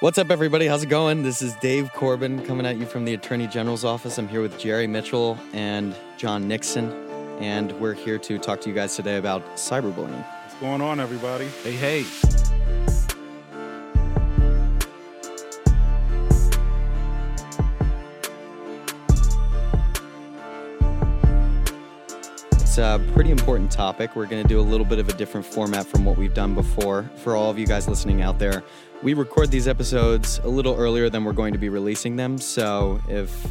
What's up, everybody? How's it going? This is Dave Corbin coming at you from the Attorney General's office. I'm here with Jerry Mitchell and Jon Nixon, and we're here to talk to you guys today about cyberbullying. What's going on, everybody? Hey, hey. It's a pretty important topic. We're going to do a little bit of a different format from what we've done before. For all of you guys listening out there, we record these episodes a little earlier than we're going to be releasing them. So if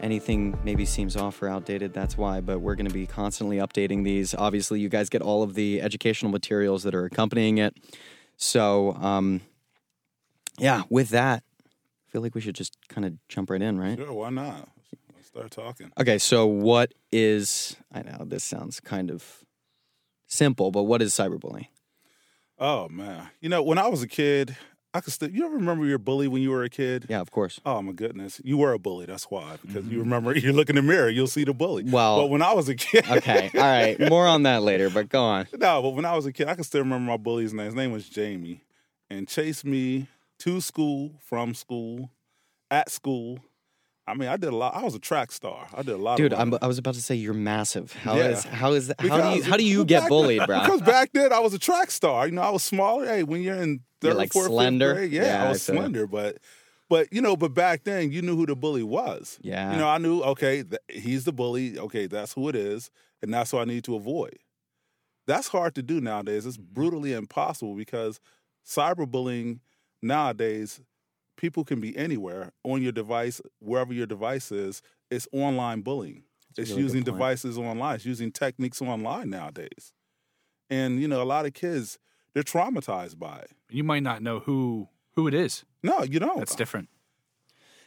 anything maybe seems off or outdated, that's why. But we're going to be constantly updating these. Obviously, you guys get all of the educational materials that are accompanying it. So, um, yeah, with that, I feel like we should just kind of jump right in, right? Sure, why not? Let's start talking. Okay, so what is, I know this sounds kind of simple, but what is cyberbullying? Oh man, you know when I was a kid, I could still. You ever remember your bully when you were a kid? Yeah, of course. Oh my goodness, you were a bully. That's why because you mm-hmm. remember you look in the mirror, you'll see the bully. Well- but when I was a kid, Okay, all right. More on that later, but go on. no, but when I was a kid, I can still remember my bully's name. His name was Jamie, and chased me to school, from school, at school. I mean, I did a lot. I was a track star. I did a lot. Dude, I was about to say you're massive. How is Yeah. how is that? How do you how do you get bullied, then- bro? Because back then I was a track star. You know, I was smaller. Hey, when you're in third, like, fourth, slender? grade, yeah, Yeah, I I was feel slender. But, but you know, but back then you knew who the bully was. Yeah. You know, I knew. Okay, th- he's the bully. Okay, that's who it is, and that's who I need to avoid. That's hard to do nowadays. It's Mm-hmm. brutally impossible because cyberbullying nowadays, people can be anywhere on your device, wherever your device is. It's online bullying. a It's really using devices online. It's using techniques online nowadays. And you know, a lot of kids they're traumatized by it. You might not know who who it is. No, you don't. That's different.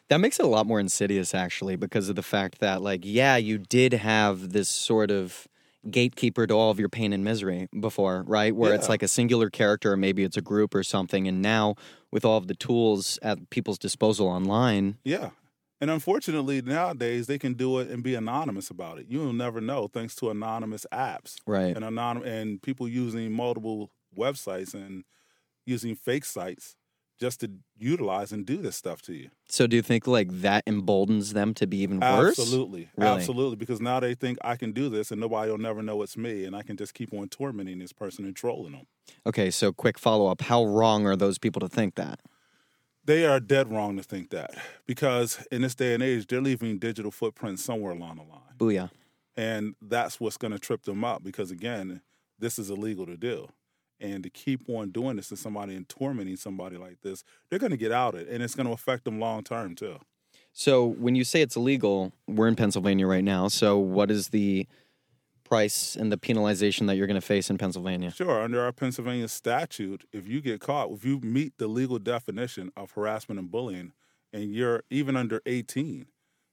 That makes it a lot more insidious, actually, because of the fact that, like, yeah, you did have this sort of gatekeeper to all of your pain and misery before, right? Where it's like a singular character, or maybe it's a group or something. And now, with all of the tools at people's disposal online, Yeah. And unfortunately, nowadays they can do it and be anonymous about it. You'll never know thanks to anonymous apps right? and anonym and people using multiple websites and using fake sites just to utilize and do this stuff to you. So, do you think like that emboldens them to be even worse? Absolutely. Really? Absolutely. Because now they think I can do this and nobody will never know it's me and I can just keep on tormenting this person and trolling them. Okay, so quick follow up: How wrong are those people to think that? They are dead wrong to think that because in this day and age, they're leaving digital footprints somewhere along the line. Booyah! And that's what's going to trip them up because, again, this is illegal to do. And to keep on doing this to somebody and tormenting somebody like this, they're going to get out of it. And it's going to affect them long term, too. So, when you say it's illegal, we're in Pennsylvania right now. So, what is the price and the penalization that you're going to face in Pennsylvania? Sure, under our Pennsylvania statute, if you get caught, if you meet the legal definition of harassment and bullying, and you're even under 18,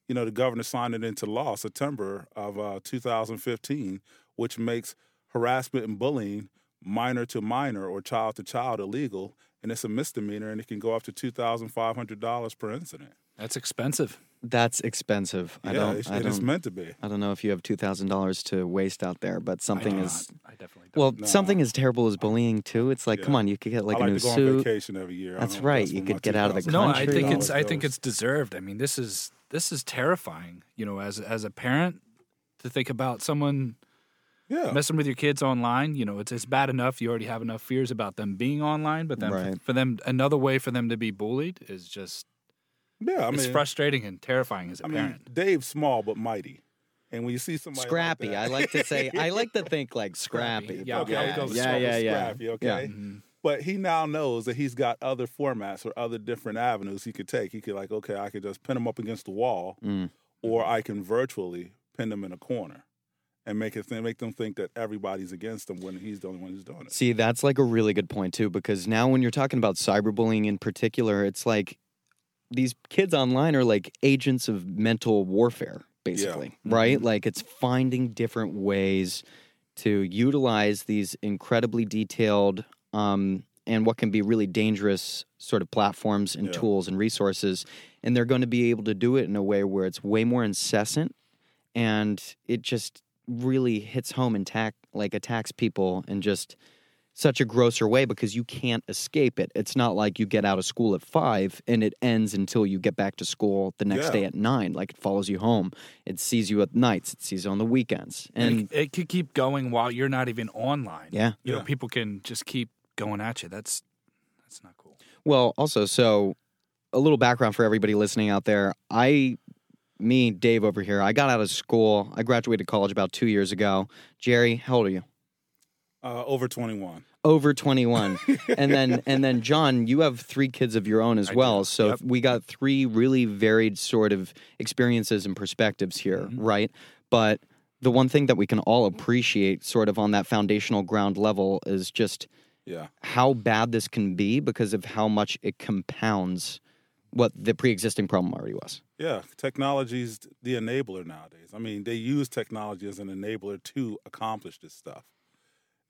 you know, the governor signed it into law September of uh, 2015, which makes harassment and bullying minor to minor or child to child illegal, and it's a misdemeanor, and it can go up to $2,500 per incident. That's expensive. That's expensive. I yeah, don't. it's, I don't. it's meant to be. I don't know if you have two thousand dollars to waste out there, but something I, is I definitely don't. well, No. something as terrible as bullying too. It's like, come on, you could get like I a like new to go on suit. vacation every year. That's right. that's You could get out of the $2,000 no, I think it's I think it's deserved. I mean, this is this is terrifying. You know, as as a parent, to think about someone yeah. messing with your kids online. You know, it's it's bad enough. You already have enough fears about them being online, but then Right. for them, another way for them to be bullied is just Yeah, I mean, it's frustrating and terrifying as a I mean, parent. Dave's small but mighty, and when you see somebody like Scrappy. that- I like to say. I like to think like Scrappy. scrappy. Yeah, okay, I'll yeah, yeah, Scrappy, yeah, yeah. Scrappy, okay. Yeah. Mhm. But he now knows that he's got other formats or other different avenues he could take. He could like, okay, I could just pin him up against the wall, Mm. or I can virtually pin them in a corner, and make it th- make them think that everybody's against them when he's the only one who's doing it. See, that's like a really good point too, because now when you're talking about cyberbullying in particular, it's like these kids online are like agents of mental warfare, basically, right? Like it's finding different ways to utilize these incredibly detailed um, and what can be really dangerous sort of platforms and Yeah. tools and resources. And they're going to be able to do it in a way where it's way more incessant and it just really hits home and tack, like attacks people in just such a grosser way because you can't escape it. It's not like you get out of school at five and it ends until you get back to school the next Yeah. day at nine. Like it follows you home. It sees you at nights. It sees you on the weekends. And And it, it could keep going while you're not even online. yeah. You know, people can just keep going at you. That's that's not cool. Well, also, so a little background for everybody listening out there. I, me, Dave over here, I got out of school. I graduated college about two years ago. Jerry, how old are you? Uh, over 21. Over 21. and then and then Jon, you have three kids of your own as I well. do. So Yep. we got three really varied sort of experiences and perspectives here, Mhm. right? But the one thing that we can all appreciate sort of on that foundational ground level is just Yeah. how bad this can be because of how much it compounds what the pre-existing problem already was. Yeah. Technology's the enabler nowadays. I mean, they use technology as an enabler to accomplish this stuff.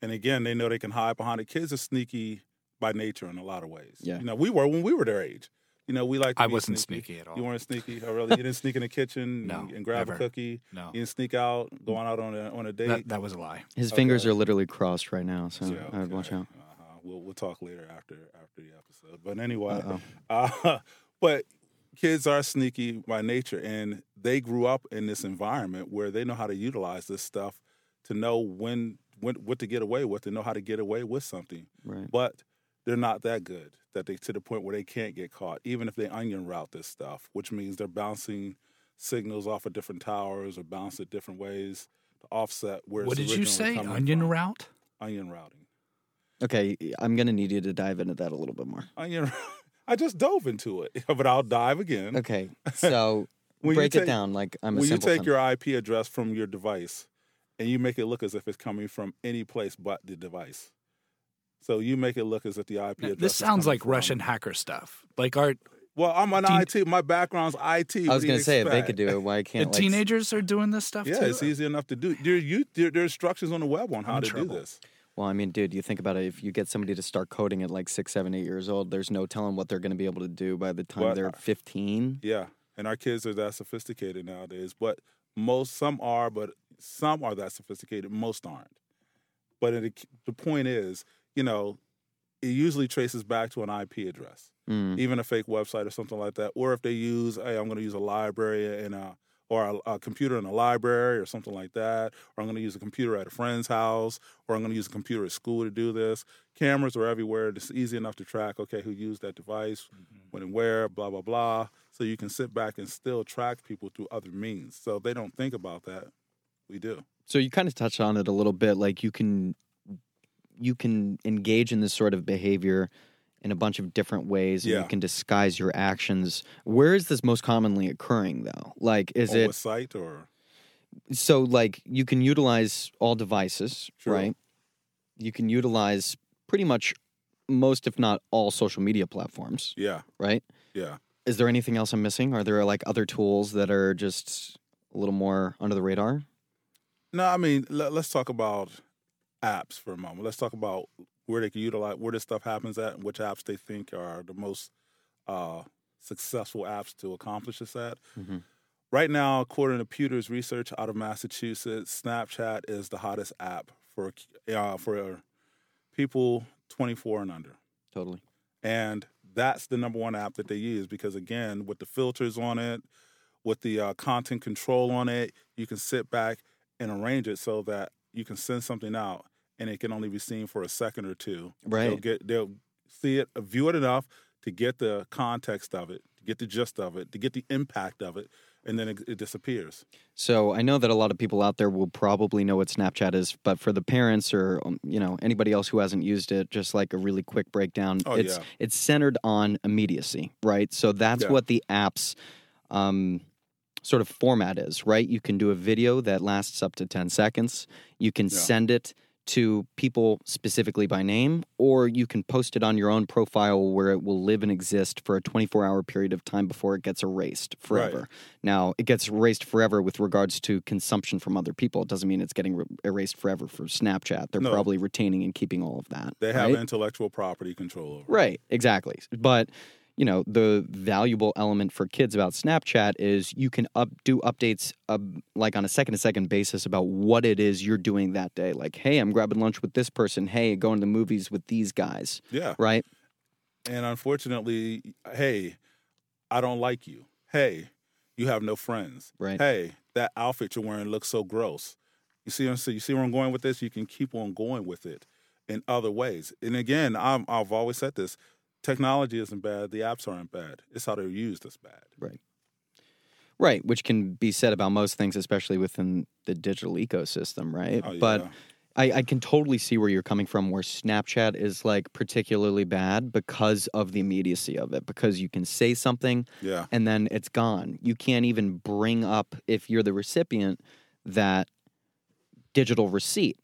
And again, they know they can hide behind it. Kids are sneaky by nature in a lot of ways. Yeah. You know, we were when we were their age. You know, we like. I wasn't sneaky at all. You weren't sneaky. Oh, really? You didn't sneak in the kitchen No, and, and grab never. a cookie. No, You didn't sneak out, going out on a on a date. that, that was a lie. His fingers are literally crossed right now, so Yeah, I would watch out. Uh-huh. We'll we'll talk later after after the episode. But anyway, uh, but kids are sneaky by nature, and they grew up in this environment where they know how to utilize this stuff to know when when what to get away with, to know how to get away with something. Right. But they're not that good that they to the point where they can't get caught, even if they onion route this stuff, which means they're bouncing signals off of different towers or bounce it different ways to offset where. What it's did you say? Onion from. route? Onion routing. Okay, I'm gonna need you to dive into that a little bit more. Onion. I just dove into it, but I'll dive again. Okay, so When you break take- it down like I'm a when you take your IP address from your device and you make it look as if it's coming from any place but the device. So you make it look as if the IP address. This sounds coming like from- Russian hacker stuff. Like our Well, I'm an Teen- IT. My background's IT. I was gonna say if they could do it, why can't like, teenagers are doing this stuff Yeah, too. it's easy enough to do. There, you, there, there are instructions on the web on how I'm to trouble. do this. Well, I mean, dude, you think about it. If you get somebody to start coding at like six, seven, eight years old, there's no telling what they're going to be able to do by the time Well, they're 15. Yeah, and our kids are that sophisticated nowadays. But most, some are, but some are that sophisticated. Most aren't. But it, the point is, you know, it usually traces back to an IP address, Mm. even a fake website or something like that. Or if they use, hey, I'm going to use a library and a or a, a computer in a library or something like that, or I'm going to use a computer at a friend's house, or I'm going to use a computer at school to do this. Cameras are everywhere. It's easy enough to track. Okay, who used that device, mm-hmm. when and where, blah blah blah. So you can sit back and still track people through other means. So they don't think about that, we do. So you kind of touched on it a little bit. Like you can, you can engage in this sort of behavior in a bunch of different ways. And Yeah. You can disguise your actions. Where is this most commonly occurring, though? Like, is on it site or so? Like, you can utilize all devices, True. right? You can utilize pretty much most, if not all, social media platforms, yeah, right? yeah. Is there anything else I'm missing? Are there like other tools that are just a little more under the radar? No, I mean let, let's talk about apps for a moment. Let's talk about where they can utilize where this stuff happens at, and which apps they think are the most uh, successful apps to accomplish this at. Mhm. Right now, according to Pewter's research out of Massachusetts, Snapchat is the hottest app for uh, for people 24 and under. Totally. and that's the number one app that they use because again with the filters on it with the uh, content control on it you can sit back and arrange it so that you can send something out and it can only be seen for a second or two Right. they'll get they'll see it view it enough to get the context of it to get the gist of it to get the impact of it and then it, it disappears So I know that a lot of people out there will probably know what Snapchat is, but for the parents or um, you know anybody else who hasn't used it, just like a really quick breakdown, Oh, it's yeah. it's centered on immediacy, right? So that's Yeah. what the app's um, sort of format is, right? You can do a video that lasts up to ten seconds. You can Yeah. send it to people specifically by name, or you can post it on your own profile where it will live and exist for a 24 hour period of time before it gets erased forever. Now, it gets erased forever with regards to consumption from other people. It doesn't mean it's getting re- erased forever for Snapchat. They're No. probably retaining and keeping all of that. they have right? intellectual property control over it. Right, exactly. But you know, the valuable element for kids about Snapchat is you can up do updates uh, like on a second to second basis about what it is you're doing that day. Like, hey, I'm grabbing lunch with this person. Hey, going to the movies with these guys. Yeah. Right. And unfortunately, hey, I don't like you. Hey, you have no friends. Right. Hey, that outfit you're wearing looks so gross. You see, saying? you see where I'm going with this. You can keep on going with it in other ways. And again, I'm, I've always said this: technology isn't bad. The apps aren't bad. It's how they're used that's bad. Right. Right, which can be said about most things, especially within the digital ecosystem, right? Oh, But. I, I can totally see where you're coming from, where Snapchat is like particularly bad because of the immediacy of it, because you can say something Yeah. and then it's gone. You can't even bring up, if you're the recipient, that digital receipt,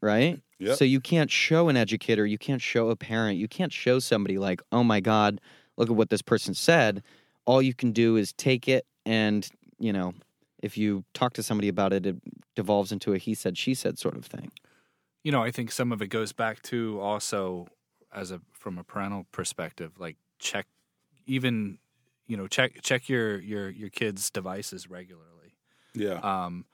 right? Yep. So you can't show an educator, you can't show a parent, you can't show somebody like, oh my God, look at what this person said. All you can do is take it and, you know, if you talk to somebody about it, it devolves into a he said, she said sort of thing. you know, I think some of it goes back to also as a from a parental perspective, like check even you know check check your your your kids' devices regularly. Yeah. Um,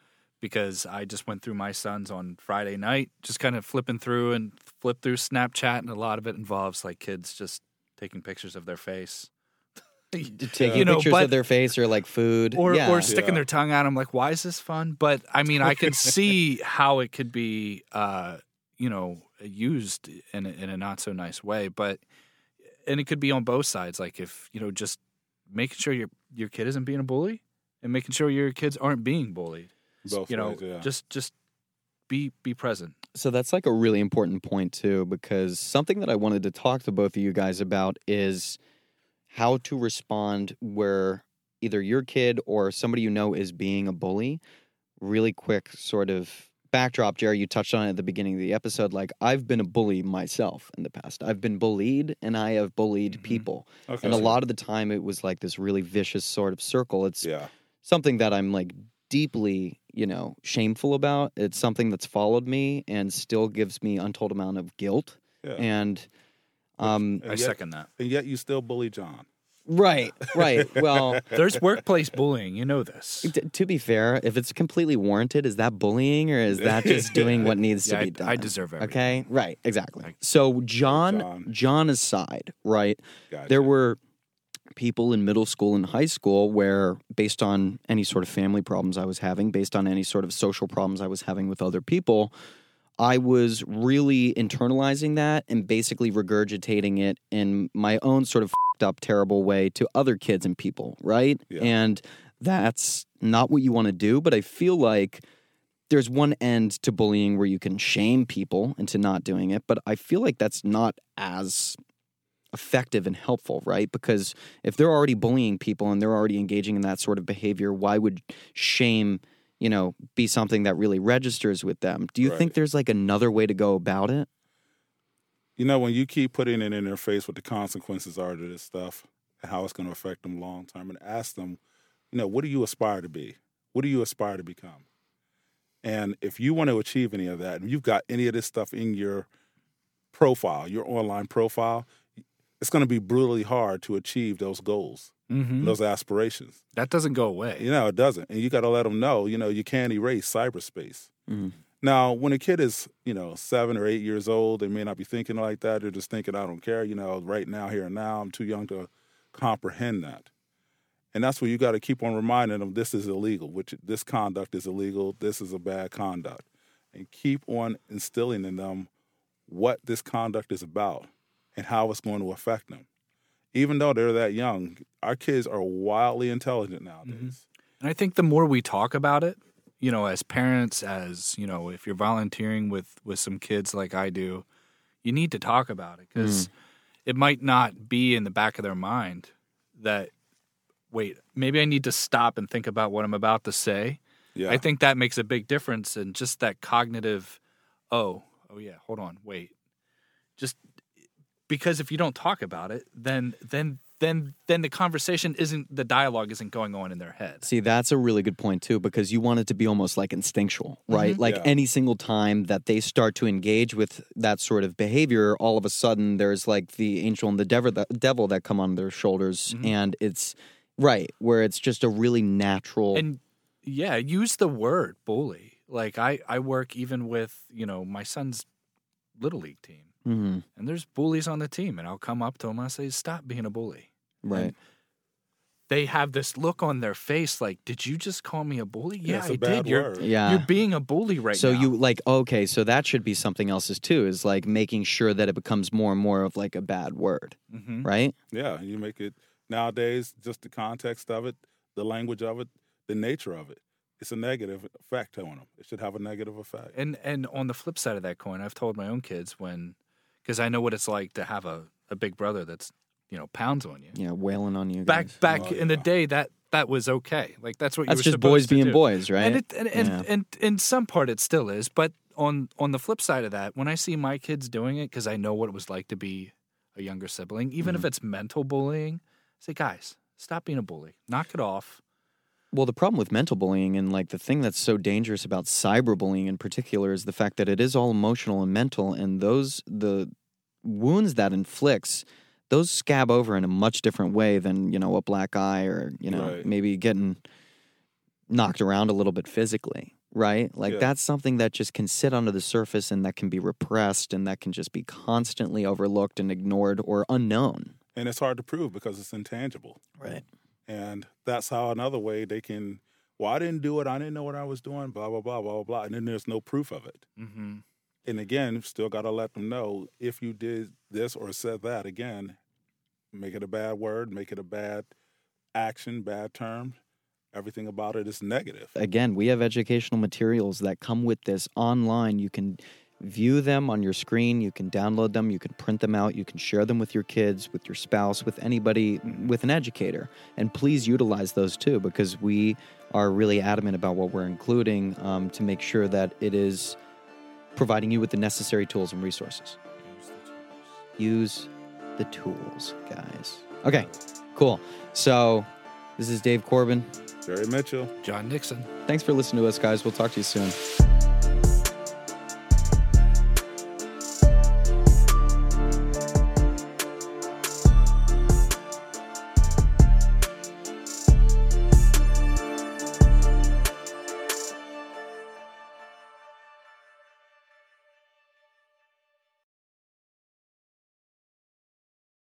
because I just went through my son's on Friday night, just kind of flipping through and flip through Snapchat, and a lot of it involves like kids just taking pictures of their face. Taking You know, pictures but- of their face or like food. or yeah. or sticking Yeah. their tongue out. I'm like, why is this fun? But I mean, I can see how it could be, uh, you know, used in a, in a not so nice way. But and it could be on both sides. Like if you know, just making sure your your kid isn't being a bully, and making sure your kids aren't being bullied. Both you know, ways, yeah. just just be be present. So that's like a really important point too, because something that I wanted to talk to both of you guys about is how to respond where either your kid or somebody you know is being a bully. Really quick sort of backdrop, Jerry, you touched on it at the beginning of the episode. Like I've been a bully myself in the past. I've been bullied and I have bullied Mhm. people. okay. And a lot of the time it was like this really vicious sort of circle. It's Yeah. something that I'm like deeply, you know, shameful about. It's something that's followed me and still gives me untold amount of guilt. Yeah. And um And I yet- second that. And yet you still bully Jon. right, right. Well, There's workplace bullying. You know this. t- to be fair, if it's completely warranted, is that bullying or is that just doing what needs Yeah, to be I, done? I deserve everything. Okay, right, exactly. So Jon, Jon. Jon aside, right? Gotcha. There were people in middle school and high school where, based on any sort of family problems I was having, based on any sort of social problems I was having with other people, I was really internalizing that and basically regurgitating it in my own sort of fed up, terrible way to other kids and people, right? Yeah. And that's not what you want to do, but I feel like there's one end to bullying where you can shame people into not doing it, but I feel like that's not as effective and helpful, right? Because if they're already bullying people and they're already engaging in that sort of behavior, why would shame, you know, be something that really registers with them? Do you think there's like another way to go about it? you know, when you keep putting it in their face what the consequences are to this stuff and how it's going to affect them long term, and ask them, you know, what do you aspire to be? What do you aspire to become? And if you want to achieve any of that, and you've got any of this stuff in your profile, your online profile, it's going to be brutally hard to achieve those goals, hmm those aspirations. That doesn't go away. You know, it doesn't. And you got to let them know, you know, you can't erase cyberspace. Mhm. Now, when a kid is, you know, seven or eight years old, they may not be thinking like that. They're just thinking, I don't care, you know, right now, here and now. I'm too young to comprehend that. And that's where you got to keep on reminding them this is illegal, which this conduct is illegal, this is a bad conduct. And keep on instilling in them what this conduct is about and how it's going to affect them. Even though they're that young, our kids are wildly intelligent mm-hmm. nowadays. And I think the more we talk about it, you know, as parents, as you know, if you're volunteering with with some kids like I do, you need to talk about it because mm. it might not be in the back of their mind that wait, maybe I need to stop and think about what I'm about to say. Yeah. I think that makes a big difference in just that cognitive. Oh, oh yeah, hold on, wait, just because if you don't talk about it, then then then then the conversation isn't the dialogue isn't going on in their head. See, that's a really good point too, because you want it to be almost like instinctual, mm-hmm. right? Like Yeah. any single time that they start to engage with that sort of behavior, all of a sudden there's like the angel and the devil that, devil that come on their shoulders, mm-hmm. and it's right where it's just a really natural. And yeah, use the word bully. Like I I work even with, you know, my son's little league team. Mhm, And there's bullies on the team and I'll come up to them and I say stop being a bully. right. And they have this look on their face like, "Did you just call me a bully?" Yeah, it's a I bad did. You're. Yeah. you're being a bully right so now. So you like okay, so that should be something else's too. Is like making sure that it becomes more and more of like a bad word, hmm right? Yeah, you make it nowadays. Just the context of it, the language of it, the nature of it. It's a negative effect on them. It should have a negative effect. And and on the flip side of that coin, I've told my own kids when, because I know what it's like to have a, a big brother that's you know pounds on you. Yeah, wailing on you. Back guys. back Oh, in the day, that that was okay. Like that's what That's you were just supposed boys to being do. boys, right? And it and and, Yeah. and in some part it still is, but on on the flip side of that, when I see my kids doing it, because I know what it was like to be a younger sibling, even Mm-hmm. if it's mental bullying, I say, guys, stop being a bully, knock it off. Well, the problem with mental bullying and like the thing that's so dangerous about cyberbullying in particular is the fact that it is all emotional and mental, and those the wounds that inflicts those scab over in a much different way than you know a black eye or you know Right. maybe getting knocked around a little bit physically right like Yeah. that's something that just can sit under the surface and that can be repressed and that can just be constantly overlooked and ignored or unknown And it's hard to prove because it's intangible. right And that's how another way they can. Well, I didn't do it. I didn't know what I was doing. Blah blah blah blah blah. blah. And then there's no proof of it. Mm-hmm. And again, still got to let them know if you did this or said that again, make it a bad word, make it a bad action, bad term. Everything about it is negative. again, we have educational materials that come with this online. You can view them on your screen, you can download them, you can print them out, you can share them with your kids, with your spouse, with anybody, with an educator. And please utilize those too, because we are really adamant about what we're including um, to make sure that it is providing you with the necessary tools and resources. Use the tools, guys. Okay, cool. So, this is Dave Corbin. Jerry Mitchell. Jon Nixon. Thanks for listening to us, guys. We'll talk to you soon.